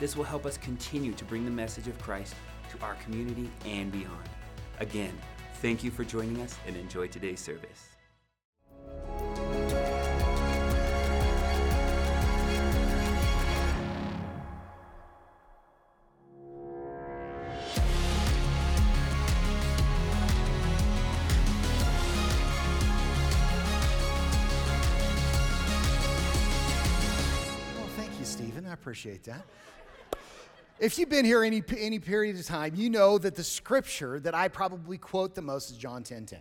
This will help us continue to bring the message of Christ to our community and beyond. Again, thank you for joining us and enjoy today's service. Appreciate that. If you've been here any, any period of time, you know that the scripture that I probably quote the most is John 10 10.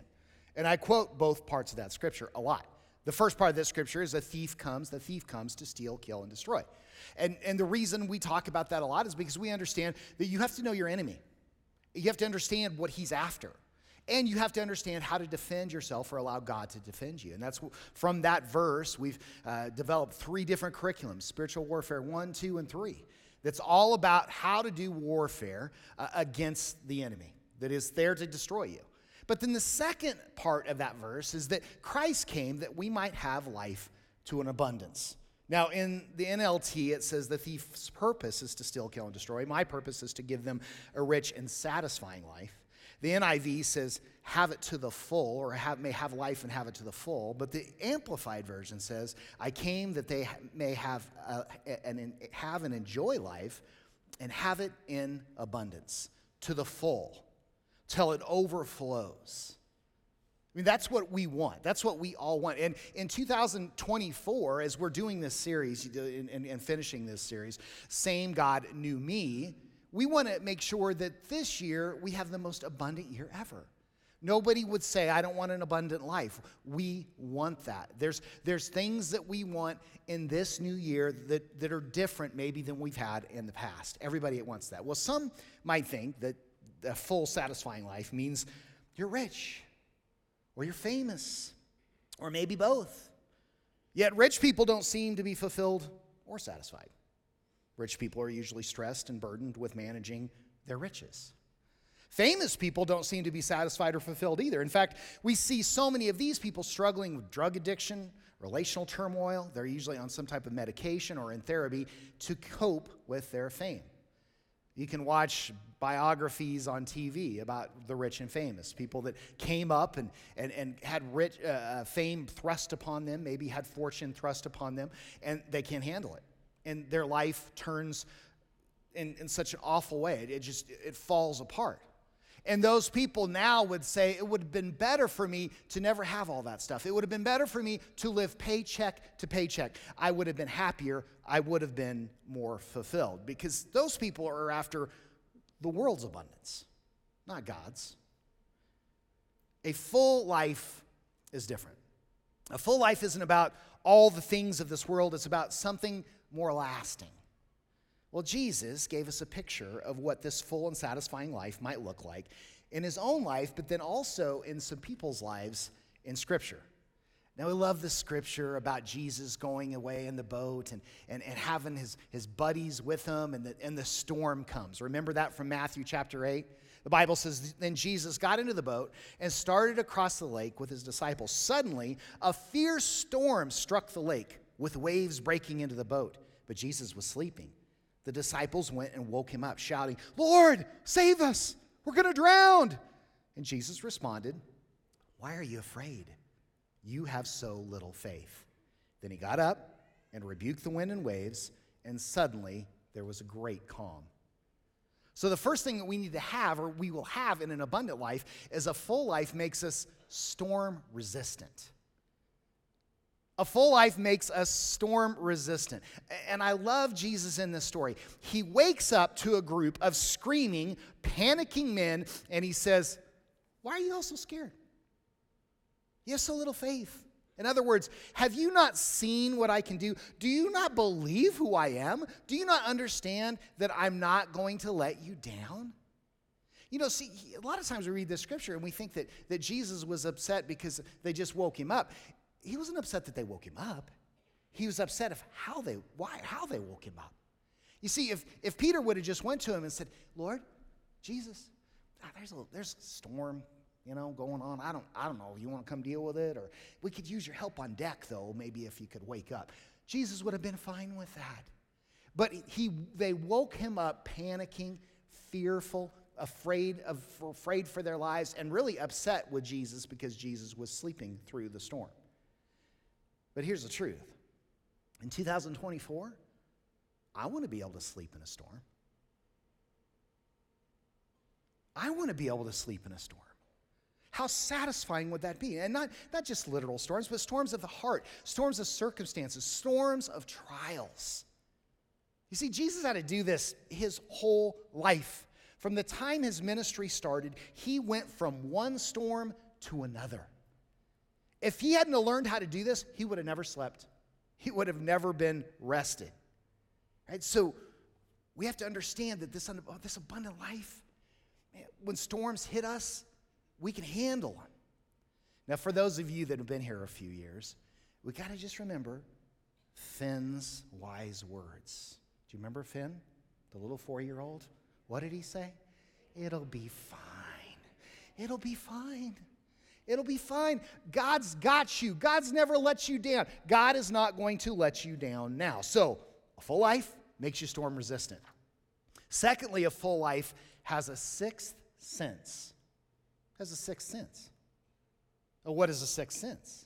And I quote both parts of that scripture a lot. The first part of that scripture is a thief comes, the thief comes to steal, kill, and destroy. And, and the reason we talk about that a lot is because we understand that you have to know your enemy. You have to understand what he's after. And you have to understand how to defend yourself or allow God to defend you. And that's from that verse, we've uh, developed three different curriculums spiritual warfare one, two, and three. That's all about how to do warfare uh, against the enemy that is there to destroy you. But then the second part of that verse is that Christ came that we might have life to an abundance. Now, in the NLT, it says the thief's purpose is to steal, kill, and destroy. My purpose is to give them a rich and satisfying life. The NIV says, have it to the full, or have, may have life and have it to the full. But the Amplified Version says, I came that they may have, uh, and have and enjoy life and have it in abundance, to the full, till it overflows. I mean, that's what we want. That's what we all want. And in 2024, as we're doing this series and, finishing this series, Same God New Me, we want to make sure that this year we have the most abundant year ever. Nobody would say, I don't want an abundant life. We want that. There's, there's things that we want in this new year that, that are different, maybe, than we've had in the past. Everybody wants that. Well, some might think that a full, satisfying life means you're rich, or you're famous, or maybe both. Yet, rich people don't seem to be fulfilled or satisfied. Rich people are usually stressed and burdened with managing their riches. Famous people don't seem to be satisfied or fulfilled either. In fact, we see so many of these people struggling with drug addiction, relational turmoil. They're usually on some type of medication or in therapy to cope with their fame. You can watch biographies on TV about the rich and famous, people that came up and, and, and had rich, uh, uh fame thrust upon them, maybe had fortune thrust upon them, and they can't handle it and their life turns in, in such an awful way. It, just it falls apart. And those people now would say, it would have been better for me to never have all that stuff. It would have been better for me to live paycheck to paycheck. I would have been happier. I would have been more fulfilled because those people are after the world's abundance, not God's. A full life is different. A full life isn't about all the things of this world, it's about something more lasting. Well, Jesus gave us a picture of what this full and satisfying life might look like in his own life, but then also in some people's lives in Scripture. Now, we love the scripture about Jesus going away in the boat and, and, and having his, his buddies with him, and the, and the storm comes. Remember that from Matthew chapter 8? The Bible says, Then Jesus got into the boat and started across the lake with his disciples. Suddenly, a fierce storm struck the lake, with waves breaking into the boat but Jesus was sleeping. The disciples went and woke him up, shouting, Lord, save us! We're going to drown! And Jesus responded, Why are you afraid? You have so little faith. Then he got up and rebuked the wind and waves, and suddenly there was a great calm. So, the first thing that we need to have, or we will have in an abundant life, is a full life makes us storm resistant. A full life makes us storm resistant. And I love Jesus in this story. He wakes up to a group of screaming, panicking men, and he says, Why are you all so scared? You have so little faith. In other words, have you not seen what I can do? Do you not believe who I am? Do you not understand that I'm not going to let you down? You know, see, a lot of times we read this scripture and we think that, that Jesus was upset because they just woke him up. He wasn't upset that they woke him up. He was upset of how they, why, how they woke him up. You see, if, if Peter would have just went to him and said, Lord, Jesus, ah, there's, a, there's a storm you know, going on. I don't, I don't know. You want to come deal with it? Or we could use your help on deck, though, maybe if you could wake up. Jesus would have been fine with that. But he, they woke him up panicking, fearful, afraid, of, afraid for their lives, and really upset with Jesus because Jesus was sleeping through the storm. But here's the truth in 2024, I want to be able to sleep in a storm. I want to be able to sleep in a storm. How satisfying would that be? And not, not just literal storms, but storms of the heart, storms of circumstances, storms of trials. You see, Jesus had to do this his whole life. From the time his ministry started, he went from one storm to another. If he hadn't learned how to do this, he would have never slept. He would have never been rested. Right? So we have to understand that this, oh, this abundant life, man, when storms hit us, we can handle them. Now, for those of you that have been here a few years, we got to just remember Finn's wise words. Do you remember Finn, the little four year old? What did he say? It'll be fine. It'll be fine. It'll be fine. God's got you. God's never let you down. God is not going to let you down now. So, a full life makes you storm resistant. Secondly, a full life has a sixth sense has a sixth sense. Well, what is a sixth sense?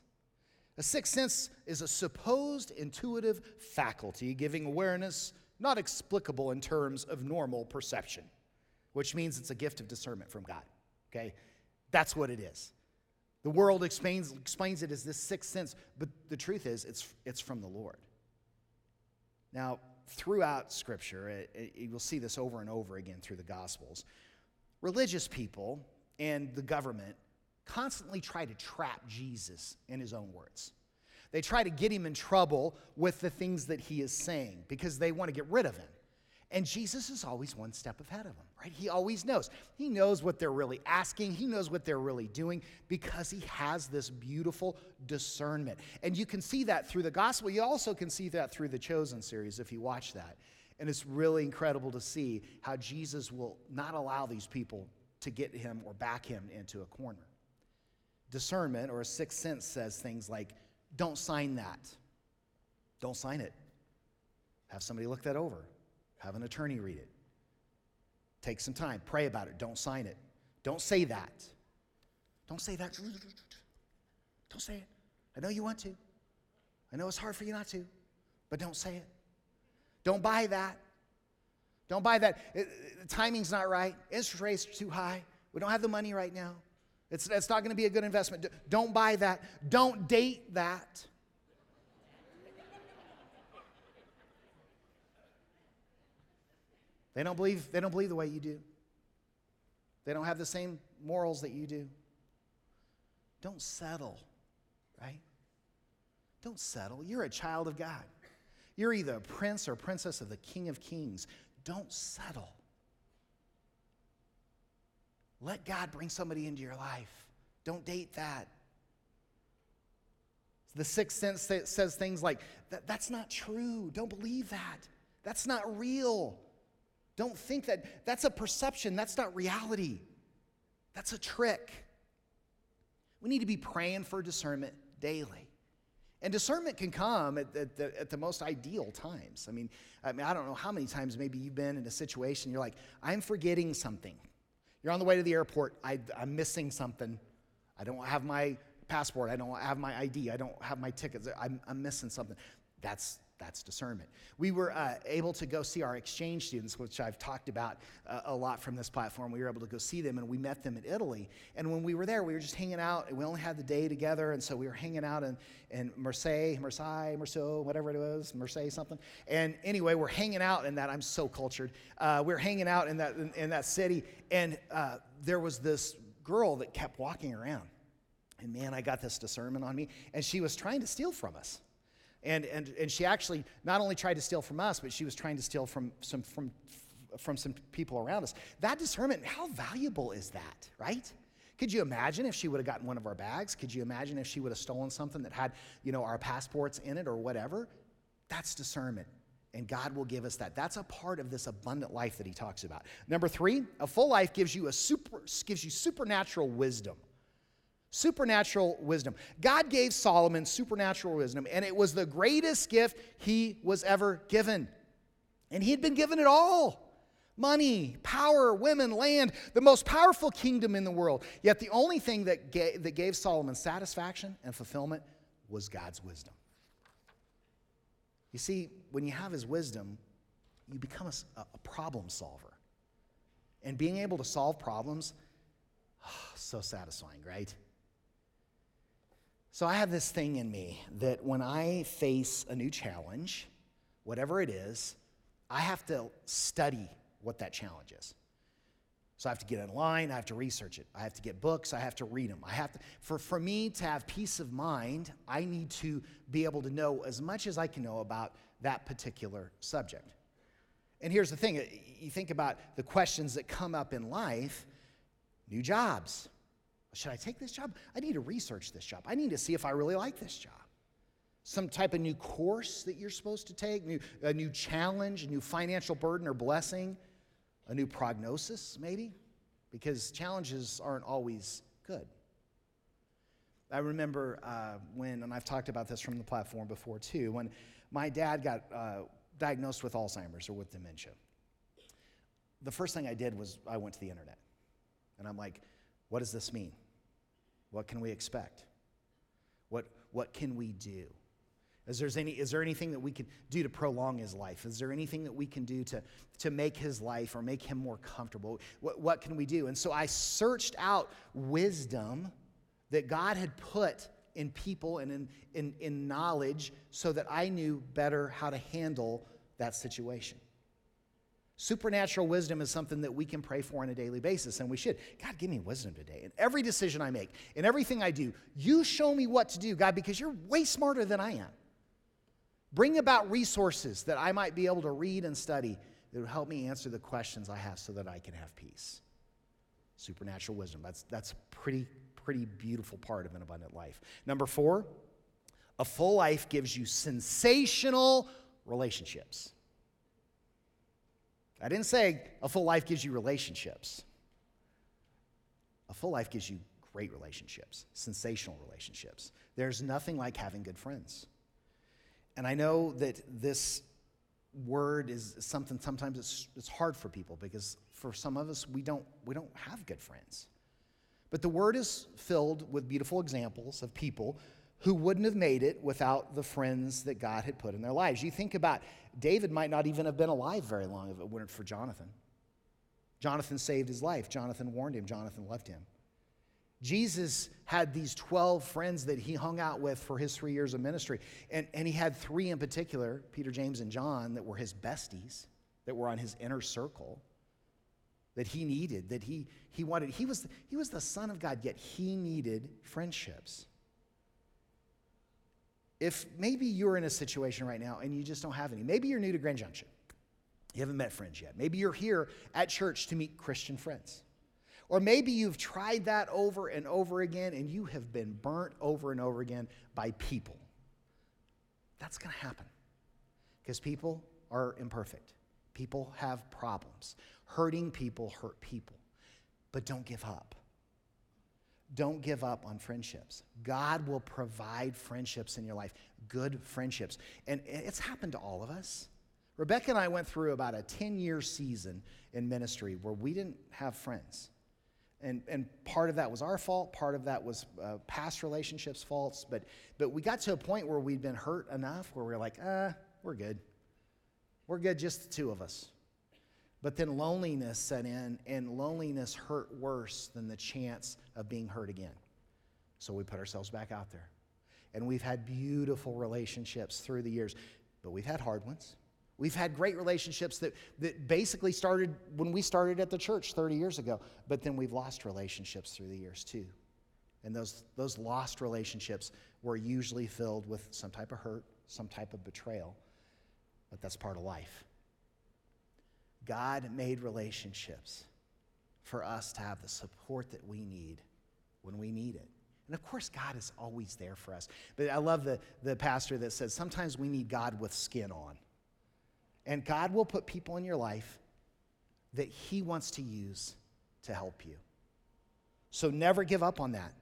A sixth sense is a supposed intuitive faculty giving awareness not explicable in terms of normal perception, which means it's a gift of discernment from God. Okay? That's what it is. The world explains, explains it as this sixth sense, but the truth is it's, it's from the Lord. Now, throughout Scripture, it, it, you will see this over and over again through the Gospels. Religious people and the government constantly try to trap Jesus in his own words. They try to get him in trouble with the things that he is saying because they want to get rid of him. And Jesus is always one step ahead of them, right? He always knows. He knows what they're really asking, he knows what they're really doing because he has this beautiful discernment. And you can see that through the gospel. You also can see that through the Chosen series if you watch that. And it's really incredible to see how Jesus will not allow these people to get him or back him into a corner. Discernment or a sixth sense says things like, don't sign that. Don't sign it. Have somebody look that over. Have an attorney read it. Take some time. Pray about it. Don't sign it. Don't say that. Don't say that. Don't say it. I know you want to. I know it's hard for you not to, but don't say it. Don't buy that. Don't buy that. It, the timing's not right. Interest rates are too high. We don't have the money right now. It's, it's not going to be a good investment. Don't buy that. Don't date that. They don't believe, they don't believe the way you do. They don't have the same morals that you do. Don't settle, right? Don't settle. You're a child of God. You're either a prince or princess of the King of Kings. Don't settle. Let God bring somebody into your life. Don't date that. The sixth sense says things like, that, that's not true. Don't believe that. That's not real. Don't think that. That's a perception. That's not reality. That's a trick. We need to be praying for discernment daily. And discernment can come at, at, the, at the most ideal times. I mean, I mean, I don't know how many times maybe you've been in a situation you're like, I'm forgetting something. You're on the way to the airport, I, I'm missing something. I don't have my passport, I don't have my ID, I don't have my tickets, I'm, I'm missing something. That's that's discernment. We were uh, able to go see our exchange students, which I've talked about uh, a lot from this platform. We were able to go see them, and we met them in Italy. And when we were there, we were just hanging out, we only had the day together, and so we were hanging out in, in Marseille, Marseille, Marceau, whatever it was, Marseille something. And anyway, we're hanging out in that. I'm so cultured. Uh, we're hanging out in that, in, in that city, and uh, there was this girl that kept walking around And man, I got this discernment on me. And she was trying to steal from us. And, and, and she actually not only tried to steal from us, but she was trying to steal from some, from, from some people around us. That discernment, how valuable is that, right? Could you imagine if she would have gotten one of our bags? Could you imagine if she would have stolen something that had, you know, our passports in it or whatever? That's discernment. And God will give us that. That's a part of this abundant life that he talks about. Number three, a full life gives you a super gives you supernatural wisdom. Supernatural wisdom. God gave Solomon supernatural wisdom, and it was the greatest gift he was ever given. And he had been given it all money, power, women, land, the most powerful kingdom in the world. Yet the only thing that gave, that gave Solomon satisfaction and fulfillment was God's wisdom. You see, when you have his wisdom, you become a, a problem solver. And being able to solve problems, oh, so satisfying, right? So I have this thing in me that when I face a new challenge, whatever it is, I have to study what that challenge is. So I have to get online, I have to research it. I have to get books, I have to read them. I have to for for me to have peace of mind, I need to be able to know as much as I can know about that particular subject. And here's the thing, you think about the questions that come up in life, new jobs, should I take this job? I need to research this job. I need to see if I really like this job. Some type of new course that you're supposed to take, new, a new challenge, a new financial burden or blessing, a new prognosis, maybe, because challenges aren't always good. I remember uh, when, and I've talked about this from the platform before too, when my dad got uh, diagnosed with Alzheimer's or with dementia. The first thing I did was I went to the internet. And I'm like, what does this mean? What can we expect? What, what can we do? Is, there any, is there anything that we can do to prolong his life? Is there anything that we can do to, to make his life or make him more comfortable? What, what can we do? And so I searched out wisdom that God had put in people and in, in, in knowledge so that I knew better how to handle that situation. Supernatural wisdom is something that we can pray for on a daily basis, and we should. God, give me wisdom today. In every decision I make, in everything I do, you show me what to do, God, because you're way smarter than I am. Bring about resources that I might be able to read and study that will help me answer the questions I have so that I can have peace. Supernatural wisdom. That's, that's a pretty, pretty beautiful part of an abundant life. Number four, a full life gives you sensational relationships. I didn't say a full life gives you relationships. A full life gives you great relationships, sensational relationships. There's nothing like having good friends. And I know that this word is something sometimes it's, it's hard for people because for some of us we don't we don't have good friends but the word is filled with beautiful examples of people who wouldn't have made it without the friends that God had put in their lives. You think about David might not even have been alive very long if it weren't for Jonathan. Jonathan saved his life. Jonathan warned him. Jonathan loved him. Jesus had these 12 friends that he hung out with for his three years of ministry. And, and he had three in particular Peter, James, and John that were his besties, that were on his inner circle, that he needed, that he, he wanted. He was, he was the Son of God, yet he needed friendships if maybe you're in a situation right now and you just don't have any, maybe you're new to Grand Junction, you haven't met friends yet. Maybe you're here at church to meet Christian friends. Or maybe you've tried that over and over again and you have been burnt over and over again by people. That's going to happen because people are imperfect. People have problems. Hurting people hurt people. But don't give up. Don't give up on friendships. God will provide friendships in your life, good friendships. And it's happened to all of us. Rebecca and I went through about a 10 year season in ministry where we didn't have friends. And, and part of that was our fault, part of that was uh, past relationships' faults. But, but we got to a point where we'd been hurt enough where we were like, uh, we're good. We're good, just the two of us. But then loneliness set in, and loneliness hurt worse than the chance of being hurt again. So we put ourselves back out there. And we've had beautiful relationships through the years, but we've had hard ones. We've had great relationships that, that basically started when we started at the church 30 years ago, but then we've lost relationships through the years too. And those, those lost relationships were usually filled with some type of hurt, some type of betrayal, but that's part of life. God made relationships for us to have the support that we need when we need it. And of course, God is always there for us. But I love the, the pastor that says sometimes we need God with skin on. And God will put people in your life that He wants to use to help you. So never give up on that.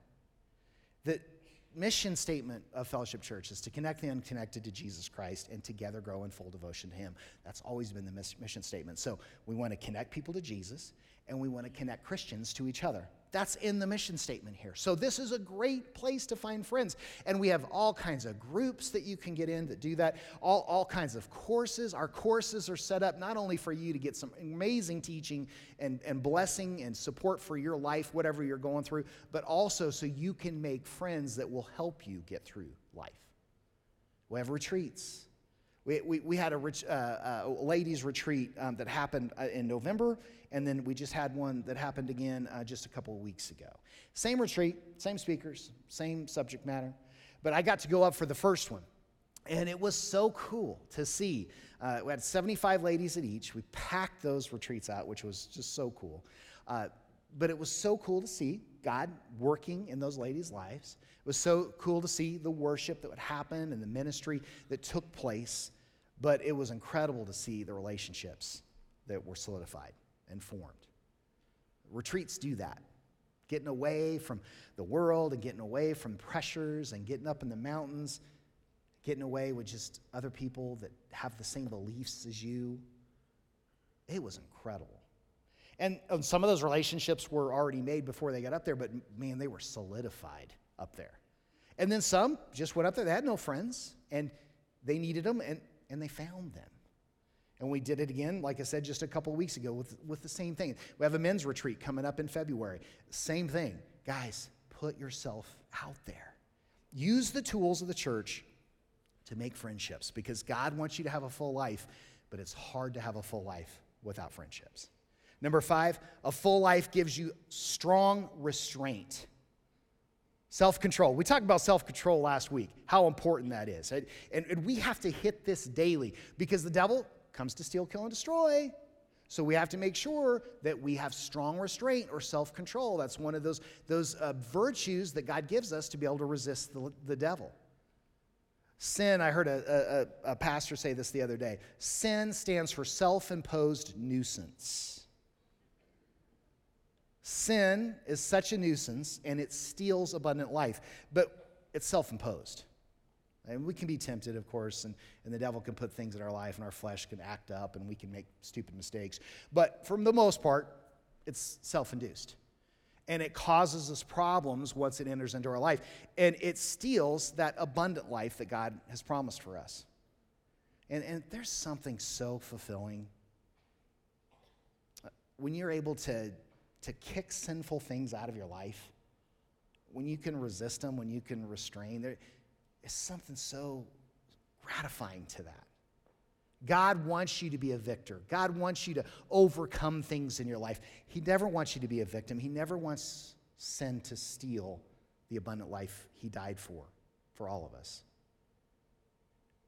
The mission statement of Fellowship Church is to connect the unconnected to Jesus Christ and together grow in full devotion to Him. That's always been the mission statement. So we want to connect people to Jesus and we want to connect Christians to each other. That's in the mission statement here. So, this is a great place to find friends. And we have all kinds of groups that you can get in that do that, all, all kinds of courses. Our courses are set up not only for you to get some amazing teaching and, and blessing and support for your life, whatever you're going through, but also so you can make friends that will help you get through life. We have retreats. We, we, we had a, uh, uh, ladies' retreat um, that happened uh, in November, and then we just had one that happened again uh, just a couple of weeks ago. Same retreat, same speakers, same subject matter, but I got to go up for the first one. And it was so cool to see. Uh, we had 75 ladies at each. We packed those retreats out, which was just so cool. Uh, but it was so cool to see God working in those ladies' lives. It was so cool to see the worship that would happen and the ministry that took place. But it was incredible to see the relationships that were solidified and formed. Retreats do that. Getting away from the world and getting away from pressures and getting up in the mountains, getting away with just other people that have the same beliefs as you. It was incredible. And some of those relationships were already made before they got up there, but man, they were solidified up there. And then some just went up there, they had no friends, and they needed them, and, and they found them. And we did it again, like I said, just a couple weeks ago with, with the same thing. We have a men's retreat coming up in February. Same thing. Guys, put yourself out there. Use the tools of the church to make friendships because God wants you to have a full life, but it's hard to have a full life without friendships. Number five, a full life gives you strong restraint. Self control. We talked about self control last week, how important that is. And, and, we have to hit this daily because the devil, comes to steal, kill, and destroy. So we have to make sure that we have strong restraint or self control. That's one of those, those uh, virtues that God gives us to be able to resist the, the devil. Sin, I heard a, a, a pastor say this the other day sin stands for self imposed nuisance. Sin is such a nuisance and it steals abundant life, but it's self imposed. And we can be tempted, of course, and, and the devil can put things in our life, and our flesh can act up, and we can make stupid mistakes. But for the most part, it's self induced. And it causes us problems once it enters into our life. And it steals that abundant life that God has promised for us. And, and there's something so fulfilling uh, when you're able to, to kick sinful things out of your life, when you can resist them, when you can restrain. Is something so gratifying to that. God wants you to be a victor. God wants you to overcome things in your life. He never wants you to be a victim. He never wants sin to steal the abundant life He died for, for all of us.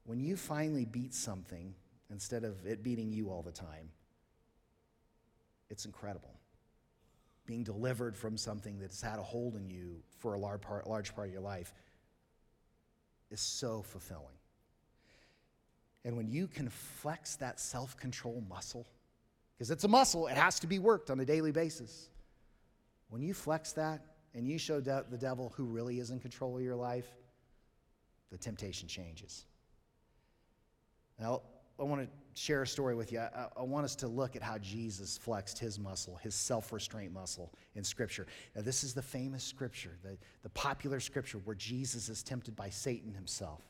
When you finally beat something instead of it beating you all the time, it's incredible. Being delivered from something that's had a hold on you for a large part, large part of your life is so fulfilling. And when you can flex that self control muscle, because it's a muscle, it has to be worked on a daily basis. When you flex that and you show de- the devil who really is in control of your life, the temptation changes. Now, I want to share a story with you. I, I, want us to look at how Jesus flexed his muscle, his self restraint muscle in Scripture. Now, this is the famous Scripture, the, the popular Scripture where Jesus is tempted by Satan himself.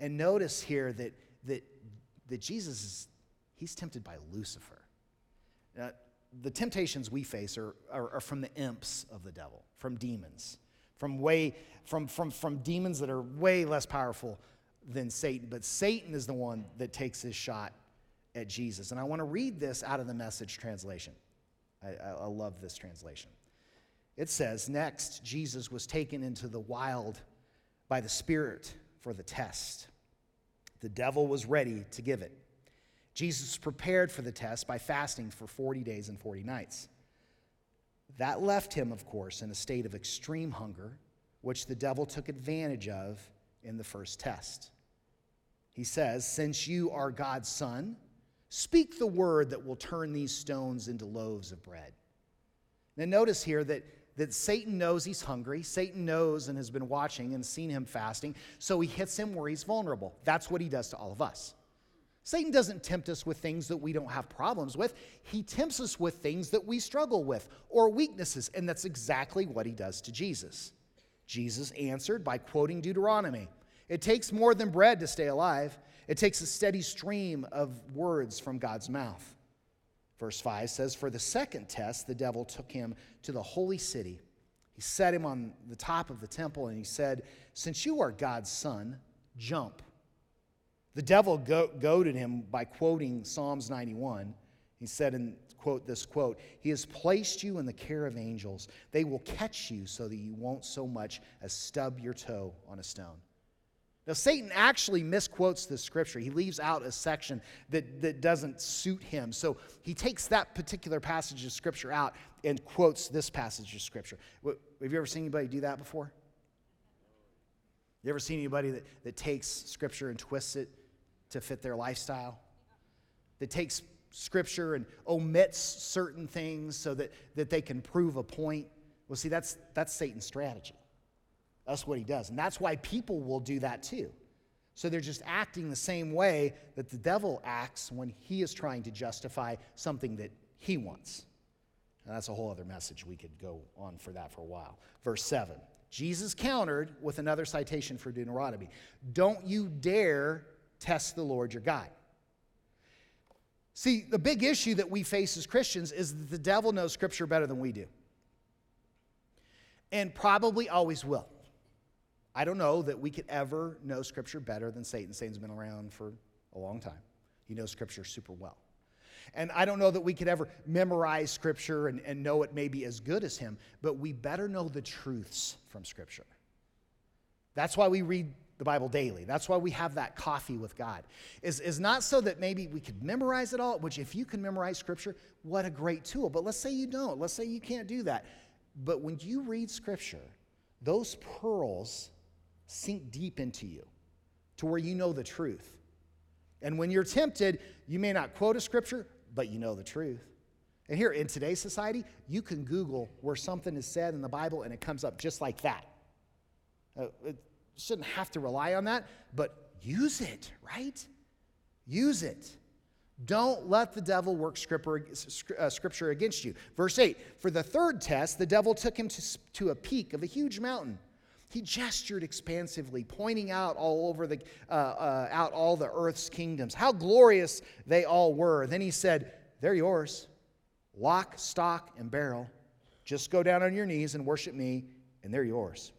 And notice here that, that, that Jesus is, he's tempted by Lucifer. Now, the temptations we face are, are, are from the imps of the devil, from demons, from, way, from, from, from demons that are way less powerful than Satan, but Satan is the one that takes his shot at Jesus. And I want to read this out of the message translation. I, I, I love this translation. It says, Next, Jesus was taken into the wild by the Spirit for the test. The devil was ready to give it. Jesus prepared for the test by fasting for 40 days and 40 nights. That left him, of course, in a state of extreme hunger, which the devil took advantage of in the first test. He says, Since you are God's son, speak the word that will turn these stones into loaves of bread. Now, notice here that, that Satan knows he's hungry. Satan knows and has been watching and seen him fasting, so he hits him where he's vulnerable. That's what he does to all of us. Satan doesn't tempt us with things that we don't have problems with. He tempts us with things that we struggle with or weaknesses, and that's exactly what he does to Jesus. Jesus answered by quoting Deuteronomy It takes more than bread to stay alive, it takes a steady stream of words from God's mouth. Verse 5 says, For the second test, the devil took him to the holy city. He set him on the top of the temple, and he said, Since you are God's son, jump. The devil go- goaded him by quoting Psalms 91. He said, in quote this quote, He has placed you in the care of angels. They will catch you so that you won't so much as stub your toe on a stone. Now, Satan actually misquotes this scripture. He leaves out a section that, that doesn't suit him. So he takes that particular passage of scripture out and quotes this passage of scripture. Have you ever seen anybody do that before? You ever seen anybody that, that takes scripture and twists it to fit their lifestyle, that takes scripture and omits certain things so that, that they can prove a point. Well, see, that's, that's Satan's strategy. That's what he does. And that's why people will do that too. So they're just acting the same way that the devil acts when he is trying to justify something that he wants. And that's a whole other message. We could go on for that for a while. Verse 7 Jesus countered with another citation for Deuteronomy Don't you dare test the Lord your God. See, the big issue that we face as Christians is that the devil knows Scripture better than we do, and probably always will. I don't know that we could ever know Scripture better than Satan. Satan's been around for a long time, he knows Scripture super well. And I don't know that we could ever memorize Scripture and, and know it maybe as good as him, but we better know the truths from Scripture. That's why we read the Bible daily. That's why we have that coffee with God. Is, is not so that maybe we could memorize it all, which if you can memorize scripture, what a great tool. But let's say you don't. Let's say you can't do that. But when you read scripture, those pearls sink deep into you to where you know the truth. And when you're tempted, you may not quote a scripture, but you know the truth. And here in today's society, you can Google where something is said in the Bible and it comes up just like that. Uh, it, shouldn't have to rely on that, but use it, right? Use it. Don't let the devil work uh, scripture against you. Verse 8 For the third test, the devil took him to, to a peak of a huge mountain. He gestured expansively, pointing out all over the uh, uh, out all the earth's kingdoms, how glorious they all were. Then he said, "They're yours, lock, stock, and barrel. Just go down on your knees and worship me, and they're yours."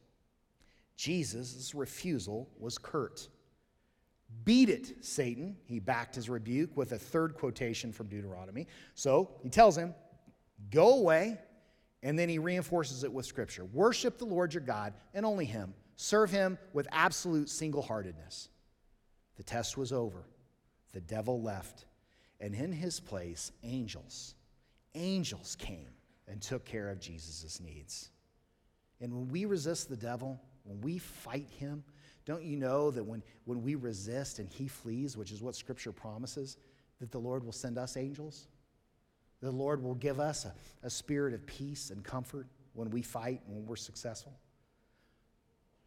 Jesus' refusal was curt. Beat it, Satan. He backed his rebuke with a third quotation from Deuteronomy. So he tells him, Go away. And then he reinforces it with scripture Worship the Lord your God and only him. Serve him with absolute single heartedness. The test was over. The devil left. And in his place, angels, angels came and took care of Jesus' needs. And when we resist the devil, when we fight him, don't you know that when, when we resist and he flees, which is what Scripture promises, that the Lord will send us angels? The Lord will give us a, a spirit of peace and comfort when we fight and when we're successful.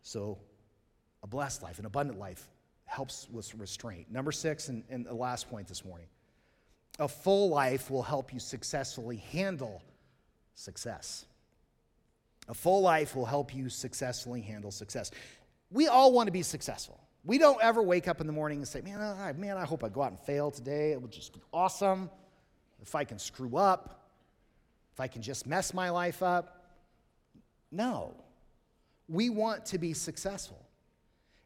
So, a blessed life, an abundant life, helps with restraint. Number six, and, and the last point this morning a full life will help you successfully handle success. A full life will help you successfully handle success. We all want to be successful. We don't ever wake up in the morning and say, man, man, I hope I go out and fail today. It would just be awesome if I can screw up, if I can just mess my life up. No. We want to be successful.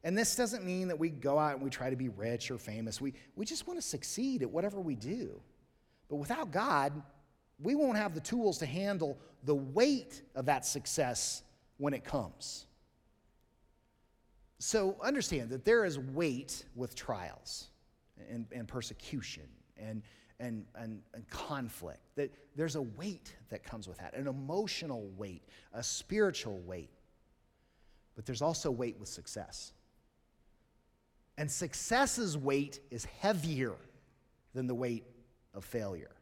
And this doesn't mean that we go out and we try to be rich or famous. We, we just want to succeed at whatever we do. But without God, we won't have the tools to handle the weight of that success when it comes. So understand that there is weight with trials and, and persecution and, and, and, and conflict. That there's a weight that comes with that, an emotional weight, a spiritual weight. But there's also weight with success. And success's weight is heavier than the weight of failure.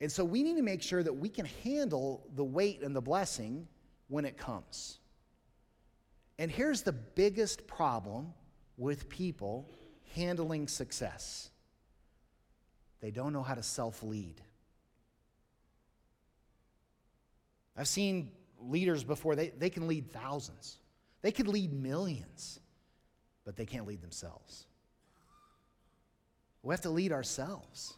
And so we need to make sure that we can handle the weight and the blessing when it comes. And here's the biggest problem with people handling success they don't know how to self lead. I've seen leaders before, they, they can lead thousands, they could lead millions, but they can't lead themselves. We have to lead ourselves.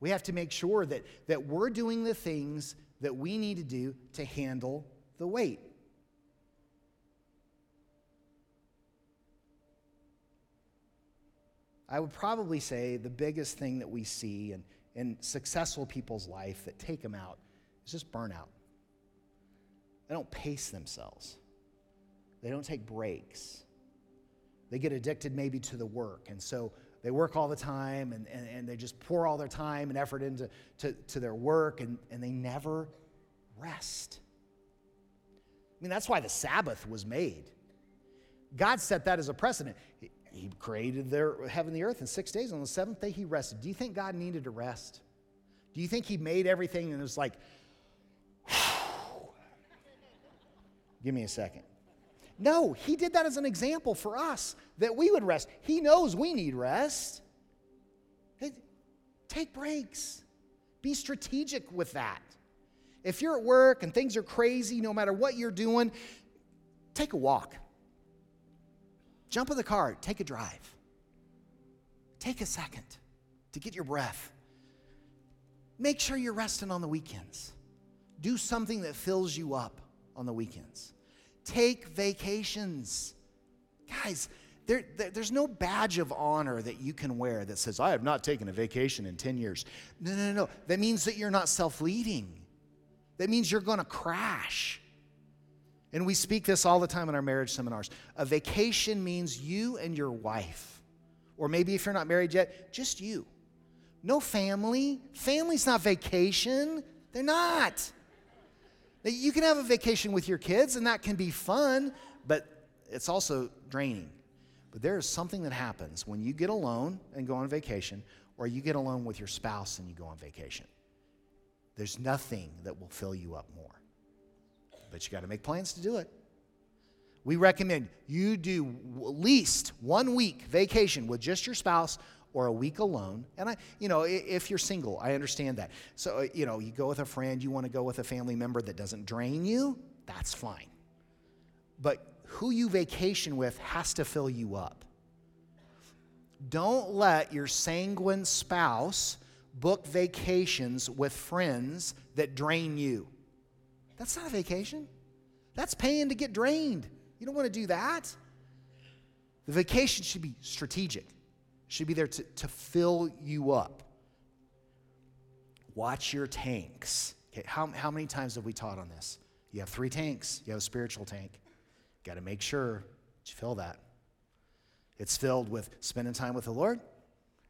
We have to make sure that, that we're doing the things that we need to do to handle the weight. I would probably say the biggest thing that we see in, in successful people's life that take them out is just burnout. They don't pace themselves, they don't take breaks. They get addicted maybe to the work. And so they work all the time and, and, and they just pour all their time and effort into to, to their work and, and they never rest. I mean, that's why the Sabbath was made. God set that as a precedent. He created the heaven and the earth in six days. On the seventh day, he rested. Do you think God needed to rest? Do you think he made everything and it was like, give me a second? No, he did that as an example for us that we would rest. He knows we need rest. Take breaks, be strategic with that. If you're at work and things are crazy, no matter what you're doing, take a walk. Jump in the car, take a drive. Take a second to get your breath. Make sure you're resting on the weekends. Do something that fills you up on the weekends. Take vacations. Guys, there, there, there's no badge of honor that you can wear that says, I have not taken a vacation in 10 years. No, no, no. That means that you're not self leading. That means you're going to crash. And we speak this all the time in our marriage seminars. A vacation means you and your wife, or maybe if you're not married yet, just you. No family. Family's not vacation. They're not. You can have a vacation with your kids, and that can be fun, but it's also draining. But there is something that happens when you get alone and go on vacation, or you get alone with your spouse and you go on vacation. There's nothing that will fill you up more. But you got to make plans to do it. We recommend you do at least one week vacation with just your spouse or a week alone. And I, you know, if you're single, I understand that. So, uh, you know, you go with a friend, you want to go with a family member that doesn't drain you, that's fine. But who you vacation with has to fill you up. Don't let your sanguine spouse book vacations with friends that drain you. That's not a vacation. That's paying to get drained. You don't want to do that. The vacation should be strategic should be there to, to fill you up. Watch your tanks. Okay, how, how many times have we taught on this? You have three tanks, you have a spiritual tank. Got to make sure you fill that. It's filled with spending time with the Lord.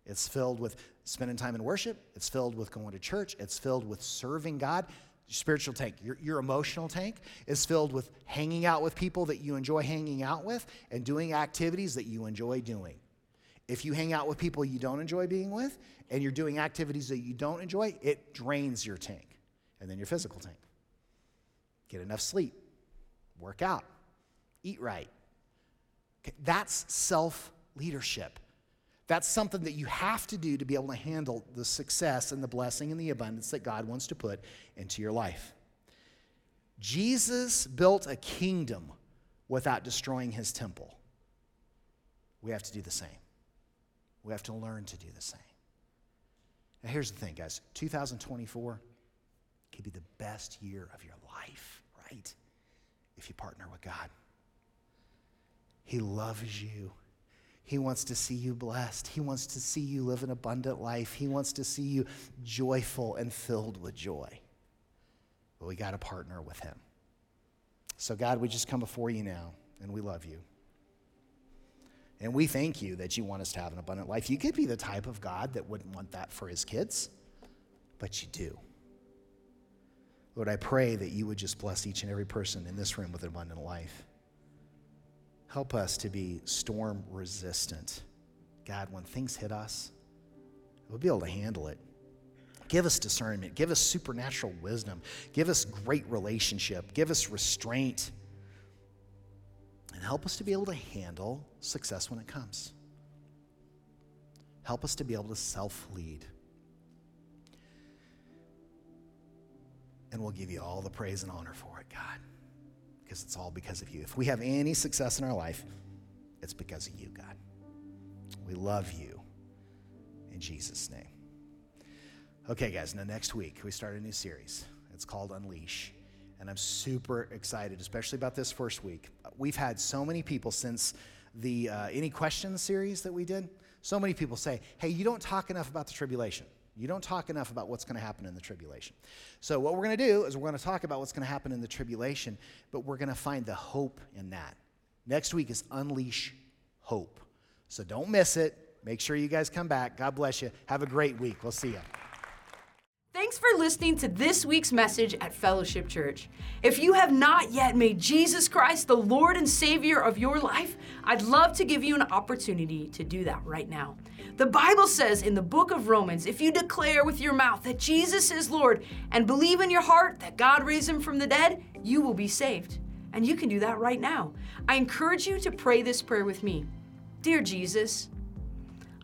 It's filled with spending time in worship. It's filled with going to church. It's filled with serving God. Your spiritual tank, your, your emotional tank is filled with hanging out with people that you enjoy hanging out with and doing activities that you enjoy doing. If you hang out with people you don't enjoy being with and you're doing activities that you don't enjoy, it drains your tank and then your physical tank. Get enough sleep, work out, eat right. That's self leadership. That's something that you have to do to be able to handle the success and the blessing and the abundance that God wants to put into your life. Jesus built a kingdom without destroying his temple. We have to do the same. We have to learn to do the same. Now, here's the thing, guys 2024 could be the best year of your life, right? If you partner with God. He loves you, He wants to see you blessed. He wants to see you live an abundant life. He wants to see you joyful and filled with joy. But we got to partner with Him. So, God, we just come before you now, and we love you. And we thank you that you want us to have an abundant life. You could be the type of God that wouldn't want that for his kids, but you do. Lord, I pray that you would just bless each and every person in this room with an abundant life. Help us to be storm resistant. God, when things hit us, we'll be able to handle it. Give us discernment. Give us supernatural wisdom. Give us great relationship. Give us restraint and help us to be able to handle success when it comes. Help us to be able to self lead. And we'll give you all the praise and honor for it, God, because it's all because of you. If we have any success in our life, it's because of you, God. We love you in Jesus' name. Okay, guys, now next week we start a new series. It's called Unleash and I'm super excited, especially about this first week. We've had so many people since the uh, Any Questions series that we did. So many people say, hey, you don't talk enough about the tribulation. You don't talk enough about what's going to happen in the tribulation. So, what we're going to do is we're going to talk about what's going to happen in the tribulation, but we're going to find the hope in that. Next week is Unleash Hope. So, don't miss it. Make sure you guys come back. God bless you. Have a great week. We'll see you. Thanks for listening to this week's message at Fellowship Church. If you have not yet made Jesus Christ the Lord and Savior of your life, I'd love to give you an opportunity to do that right now. The Bible says in the book of Romans if you declare with your mouth that Jesus is Lord and believe in your heart that God raised him from the dead, you will be saved. And you can do that right now. I encourage you to pray this prayer with me Dear Jesus,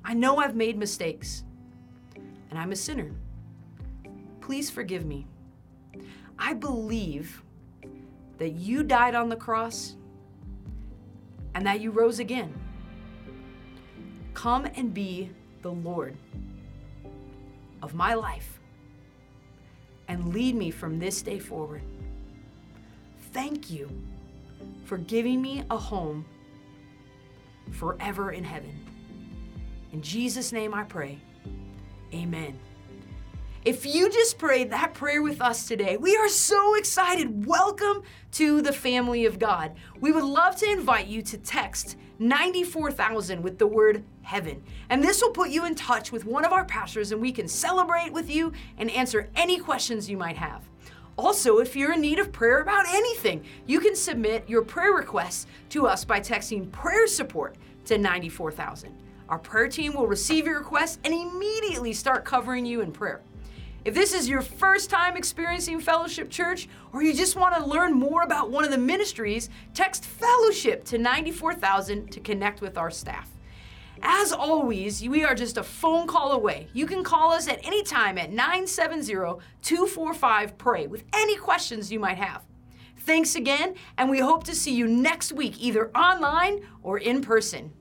I know I've made mistakes, and I'm a sinner. Please forgive me. I believe that you died on the cross and that you rose again. Come and be the Lord of my life and lead me from this day forward. Thank you for giving me a home forever in heaven. In Jesus' name I pray. Amen. If you just prayed that prayer with us today, we are so excited. Welcome to the family of God. We would love to invite you to text 94,000 with the word heaven. And this will put you in touch with one of our pastors and we can celebrate with you and answer any questions you might have. Also, if you're in need of prayer about anything, you can submit your prayer requests to us by texting prayer support to 94,000. Our prayer team will receive your request and immediately start covering you in prayer. If this is your first time experiencing Fellowship Church, or you just want to learn more about one of the ministries, text Fellowship to 94,000 to connect with our staff. As always, we are just a phone call away. You can call us at any time at 970 245 PRAY with any questions you might have. Thanks again, and we hope to see you next week, either online or in person.